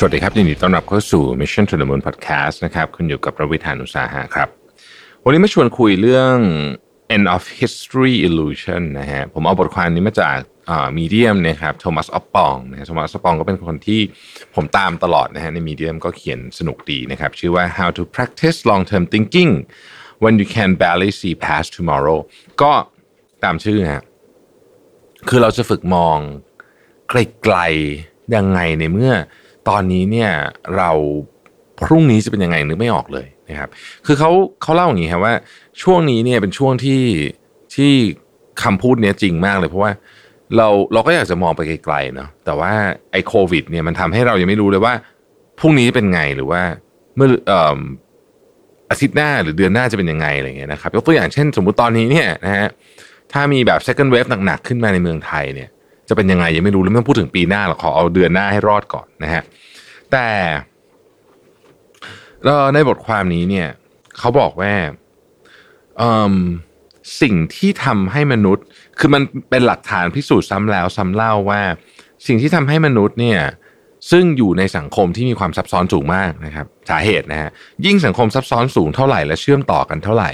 สวัสดีครับยินดีต้อนรับเข้าสู่ Mission to the Moon Podcast นะครับคุณอยู่กับประวิธานุสาหะครับ วันนี้มาชวนคุยเรื่อง end of history illusion นะฮะผมเอาบทความนี้มาจากมีเดียมนะครับโทมัสออปปองนะโทมัสออปปองก็เป็นคนที่ผมตามตลอดนะฮะในมีเดียมก็เขียนสนุกดีนะครับ ชื่อว่า how to practice long term thinking when you can barely see past tomorrow ก็ตามชื่อฮะคือเราจะฝึกมองไกลๆยังไงในเมื่อ ตอนนี้เนี่ยเราพรุ่งนี้จะเป็นยังไงนึกไม่ออกเลยนะครับ คือเขาเขาเล่าอย่างนี้ครับว่าช่วงนี้เนี่ยเป็นช่วงที่ที่คำพูดเนี้ยจริงมากเลยเพราะว่าเราเราก็อยากจะมองไปไกลๆเนาะแต่ว่าไอ้โควิดเนี่ยมันทำให้เรายังไม่รู้เลยว่าพรุ่งนี้เป็นไงหรือว่าเมื่ออาทิตย์หน้าหรือเดือนหน้าจะเป็นยังไงอะไรเงี้ยนะครับยกตัวอย่างเช่น สมมุติตอนนี้เนี่ยนะฮะถ้ามีแบบ second wave หนักๆขึ้นมาในเมืองไทยเนี่ย จะเป็นยังไงยังไม่รู้เลยไม่ต้องพูดถึงปีหน้าหรอกขอเอาเดือนหน้าให้รอดก่อนนะฮะแต่ในบทความนี้เนี่ยเขาบอกว่าสิ่งที่ทำให้มนุษย์ คือมันเป็นหลักฐานพิสูจน์ซ้ำแล้วซ้ำเล่าว่า สิ่งที่ทำให้มนุษย์เนี่ยซึ่งอยู่ในสังคมที่มีความซับซ้อนสูงมากนะครับสาเหตุนะฮะยิ่งสังคมซับซ้อนสูงเท่าไหร่และเชื่อมต่อกันเท่าไหร่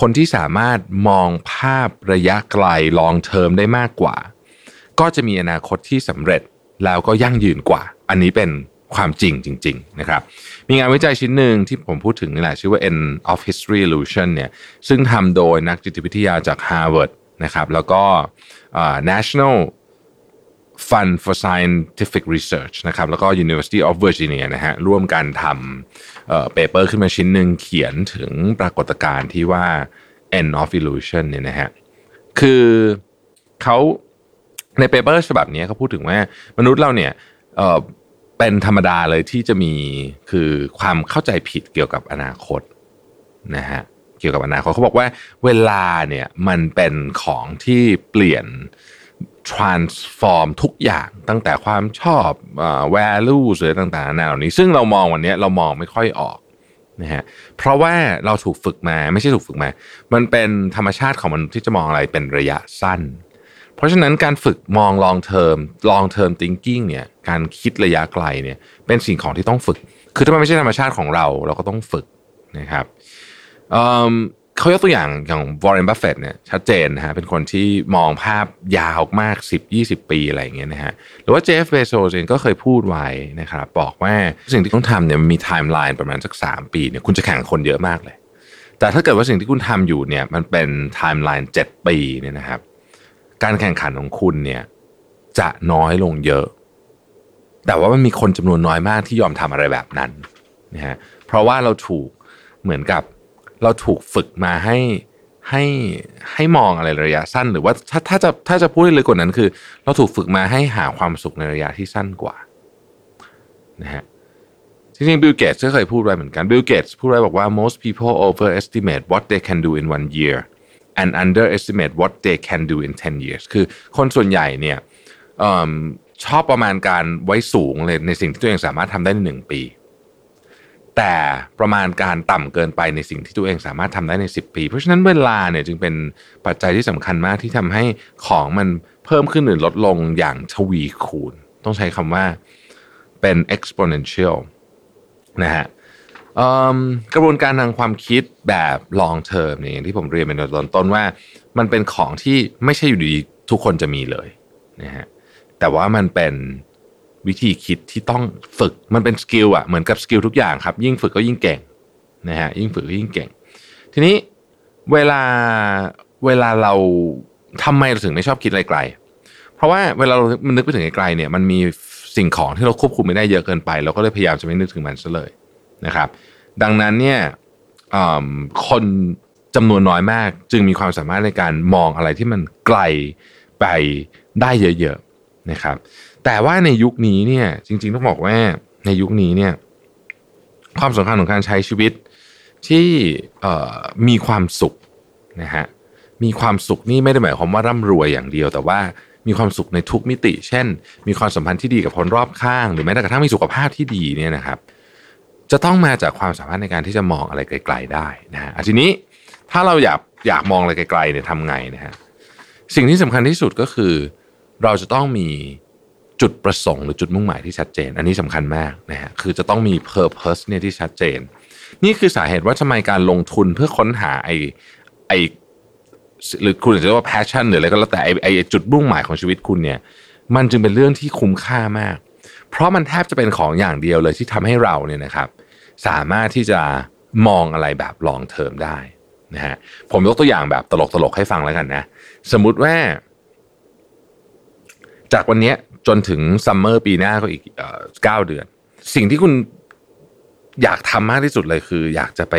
คนที่สามารถมองภาพระยะไกลลองเทอมได้มากกว่า ก็จะมีอนาคตที่สำเร็จแล้วก็ยั่งยืนกว่า อันนี้เป็นความจริงจริง ๆ นะครับ มีงานวิจัยชิ้นหนึ่งที่ผมพูดถึงนี่แหละชื่อว่า End of History Illusion เนี่ยซึ่งทำโดยนักจิตวิทยาจาก Harvard นะครับ แล้วก็ National Fund for Scientific Research นะครับ แล้วก็ University of Virginia นะฮะ ร่วมกันททำ paper ขึ้นมาชิ้นหนึ่งเขียนถึงปรากฏการณ์ที่ว่า End of Illusion เนี่ยนะฮะ คือเขา ใน paper ฉบับนี้เขาพูดถึงว่ามนุษย์เราเนี่ยเป็นธรรมดาเลยที่จะมีคือความเข้าใจผิดเกี่ยวกับอนาคตนะฮะเกี่ยวกับอนาคตเขาบอกว่าเวลาเนี่ยมันเป็นของที่เปลี่ยน transform ทุกอย่างตั้งแต่ความชอบ values หรือต่างๆนานาเหล่านี้ ซึ่งเรามองวันนี้เรามองไม่ค่อยออกนะฮะเพราะว่าเราถูกฝึกมาไม่ใช่ถูกฝึกมา มันเป็นธรรมชาติของมนุษย์ที่จะมองอะไรเป็นระยะสั้น เพราะฉะนั้นการฝึกมอง long term long term thinking เนี่ยการคิดระยะไกลเนี่ยเป็นสิ่งของที่ต้องฝึก คือถ้ามันไม่ใช่ธรรมชาติของเรา เราก็ต้องฝึกนะครับเขายกตัวอย่างอย่างวอร์เรนบัฟเฟตต์เนี่ยชัดเจนนะฮะเป็นคนที่มองภาพยาวมาก 10-20 ปีอะไรอย่างเงี้ยนะฮะหรือว่าเจฟฟ์ เบโซสเองก็เคยพูดไว้นะครับบอกว่าสิ่งที่ต้องทำเนี่ยมันมีไทม์ไลน์ประมาณสัก 3 ปีเนี่ยคุณจะแข่งคนเยอะมากเลย แต่ถ้าเกิดว่าสิ่งที่คุณทำอยู่เนี่ยมันเป็นไทม์ไลน์7ปีเนี่ยนะครับ การแข่งขันของคุณเนี่ย จะน้อยลงเยอะ แต่ว่ามันมีคนจำนวนน้อยมากที่ยอมทำอะไรแบบนั้นนะฮะเพราะว่าเราถูกเหมือนกับเราถูกฝึกมาให้ให้ให้มองอะไรระยะสั้น หรือว่าถ้าถ้าจะถ้าจะพูดเลยกว่านั้นคือ เราถูกฝึกมาให้หาความสุขในระยะที่สั้นกว่านะฮะจริงๆบิลเกตส์ก็เคยพูดไว้เหมือนกันบิลเกตส์พูดไว้บอกว่า most people overestimate what they can do in one year and underestimate what they can do in 10 years คือคนส่วนใหญ่เนี่ยชอบประมาณการไว้สูงเลยในสิ่งที่ตัวเองสามารถทำได้ในหนึ่งปี แต่ประมาณการต่ำเกินไปในสิ่งที่ตัวเองสามารถทำได้ใน 10 ปี เพราะฉะนั้นเวลาเนี่ยจึงเป็นปัจจัยที่สำคัญมากที่ทำให้ของมันเพิ่มขึ้นหรือลดลงอย่างทวีคูณ ต้องใช้คำว่าเป็น exponential นะฮะ กระบวนการทางความคิดแบบ long term เนี่ยที่ผมเรียนไปในตอนต้นว่า มันเป็นของที่ไม่ใช่อยู่ดีทุกคนจะมีเลยนะฮะแต่ว่ามันเป็นวิธีคิดที่ต้องฝึกมันเป็น skill อะเหมือนกับ skill ทุกอย่างครับ ยิ่งฝึกก็ยิ่งเก่งนะฮะยิ่งฝึกก็ยิ่งเก่ง ทีนี้เวลาเวลาเราทำไมเราถึงไม่ชอบคิดไกลๆเพราะว่าเวลาเรามันนึกไปถึงไกลๆเนี่ยมันมีสิ่งของที่เราควบคุมไม่ได้เยอะเกินไป เราก็เลยพยายามจะไม่นึกถึงมันซะเลย นะครับ ดังนั้นเนี่ยคนจำนวนน้อยมากจึงมีความสามารถในการมองอะไรที่มันไกลไปได้เยอะๆนะครับ แต่ว่าในยุคนี้เนี่ยจริงๆต้องบอกว่าในยุคนี้เนี่ยความสำคัญของการใช้ชีวิตที่มีความสุขนะฮะมีความสุขนี่ไม่ได้หมายความว่าร่ำรวยอย่างเดียว แต่ว่ามีความสุขในทุกมิติ เช่น มีความสัมพันธ์ที่ดีกับคนรอบข้าง หรือแม้แต่กระทั่งมีสุขภาพที่ดีเนี่ยนะครับ จะต้องมาจากความสามารถในการที่จะมองอะไรไกล ๆ ได้นะฮะทีนี้ถ้าเราอยากอยากมองอะไรไกลๆเนี่ยทำไงนะฮะสิ่งที่สำคัญที่สุดก็คือ เราจะต้องมีจุดประสงค์หรือจุดมุ่งหมายที่ชัดเจน อันนี้สำคัญมากนะฮะคือจะต้องมี purpose เนี่ยที่ชัดเจน นี่คือสาเหตุว่าทำไมการลงทุนเพื่อค้นหาไอ้ไอ้หรือคุณจะเรียกว่า passion หรืออะไรก็แล้วแต่ไอไอจุดมุ่งหมายของชีวิตคุณเนี่ย มันจึงเป็นเรื่องที่คุ้มค่ามาก เพราะมันแทบจะเป็นของอย่างเดียวเลยที่ทำให้เราเนี่ยนะครับ สามารถที่จะมองอะไรแบบ long term ได้นะฮะผมยกตัวอย่างแบบตลกๆให้ฟังแล้วกันนะ สมมุติว่า จากวันนี้จนถึง summer ปีหน้าก็อีกเก้าเดือน สิ่งที่คุณอยากทำมากที่สุดเลยคือ อยากจะไป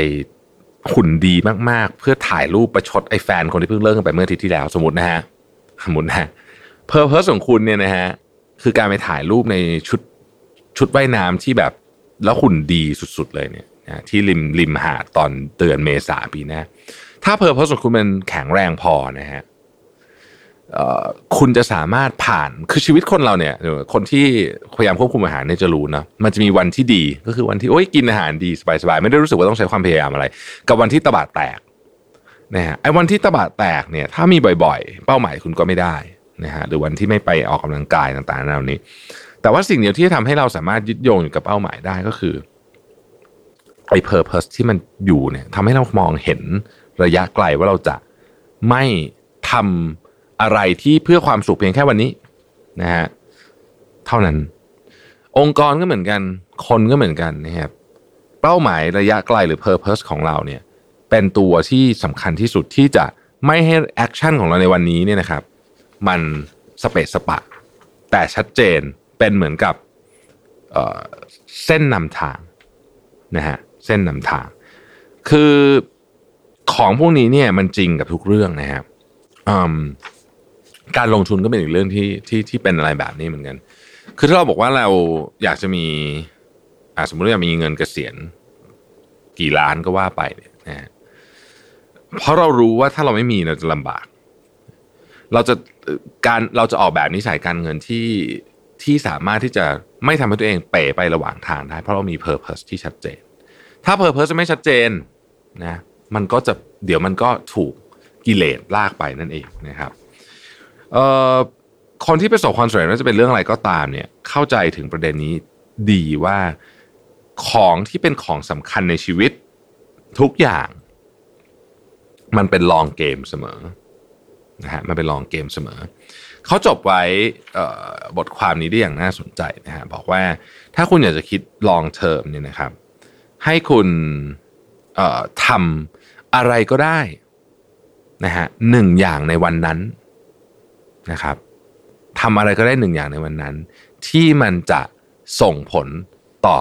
หุ่นดีมากๆ เพื่อถ่ายรูปประชดไอ้แฟนคนที่เพิ่งเลิกกันไปเมื่ออาทิตย์ที่แล้ว สมมตินะฮะสมมตินะ purpose ของคุณเนี่ยนะฮะ คือการไปถ่ายรูปในชุดชุดว่ายน้ำที่แบบแล้วหุ่นดีสุดๆเลยเนี่ยนะที่ริมริมหาดตอนเดือนเมษาปีหน้าถ้าเพอร์เพสของคุณมันแข็งแรงพอนะฮะคุณจะสามารถผ่านคือชีวิตคนเราเนี่ย คนที่พยายามควบคุมอาหารเนี่ยจะรู้นะมันจะมีวันที่ดีก็คือวันที่โอ้ยกินอาหารดีสบายๆไม่ได้รู้สึกว่าต้องใช้ความพยายามอะไร กับวันที่ตบาดแตกนะฮะไอ้วันที่ตบาดแตกเนี่ย ถ้ามีบ่อย ๆ เป้าหมายคุณก็ไม่ได้ นะฮะหรือวันที่ไม่ไปออกกำลังกายต่างๆเหล่านี้ แต่ว่าสิ่งเดียวที่ทำให้เราสามารถยึดโยงอยู่กับเป้าหมายได้ก็คือไอ้เพอร์เพสที่มันอยู่เนี่ยทำให้เรามองเห็นระยะไกลว่าเราจะไม่ทำอะไรที่เพื่อความสุขเพียงแค่วันนี้นะฮะเท่านั้น องค์กรก็เหมือนกัน คนก็เหมือนกันนะครับเป้าหมายระยะไกลหรือ Purpose ของเราเนี่ยเป็นตัวที่สำคัญที่สุดที่จะไม่ให้ action ของเราในวันนี้เนี่ยนะครับ มันสะเปะสะปะ แต่ชัดเจนเป็นเหมือนกับเส้นนำทางนะฮะเส้นนำทาง คือของพวกนี้เนี่ยมันจริงกับทุกเรื่องนะครับการลงทุนก็เป็นอีกเรื่องที่ที่ที่เป็นอะไรแบบนี้เหมือนกัน คือถ้าเราบอกว่าเราอยากจะมีสมมติว่าอยากมีเงินเกษียณกี่ล้านก็ว่าไปเนี่ยนะเพราะเรารู้ว่าถ้าเราไม่มีเราจะลำบาก เราจะการเราจะออกแบบนิสัยการเงินที่ที่สามารถที่จะไม่ทำให้ตัวเองเป๋ไประหว่างทางได้ เพราะเรามี purpose ที่ชัดเจน ถ้า purpose ไม่ชัดเจนนะมันก็จะเดี๋ยวมันก็ถูกกิเลสลากไปนั่นเองนะครับคนที่ประสบความสำเร็จว่าจะเป็นเรื่องอะไรก็ตามเนี่ยเข้าใจถึงประเด็นนี้ดีว่าของที่เป็นของสำคัญในชีวิตทุกอย่าง มันเป็นลองเกมเสมอ นะฮะมันเป็นลองเกมเสมอ เขาจบไว้บทความนี้ได้อย่างน่าสนใจนะฮะบอกว่าถ้าคุณอยากจะคิดลองเทอมเนี่ยนะครับ ให้คุณทำอะไรก็ได้นะฮะหนึ่งอย่างในวันนั้นนะครับทำอะไรก็ได้หนึ่งอย่างในวันนั้น ที่มันจะส่งผลต่อ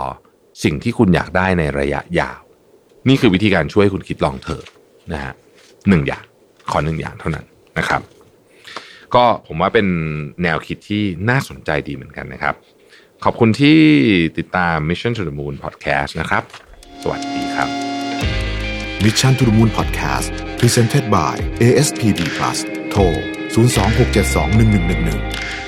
สิ่งที่คุณอยากได้ในระยะยาว นี่คือวิธีการช่วยคุณคิดลองเถอะนะฮะหนึ่งอย่างขอหนึ่งอย่างเท่านั้น นะครับ ก็ผมว่าเป็นแนวคิดที่น่าสนใจดีเหมือนกันนะครับ ขอบคุณที่ติดตาม Mission to the Moon Podcast นะครับ สวัสดีครับ Mission to the Moon Podcast Presented by ASPD Plus โทร 026721111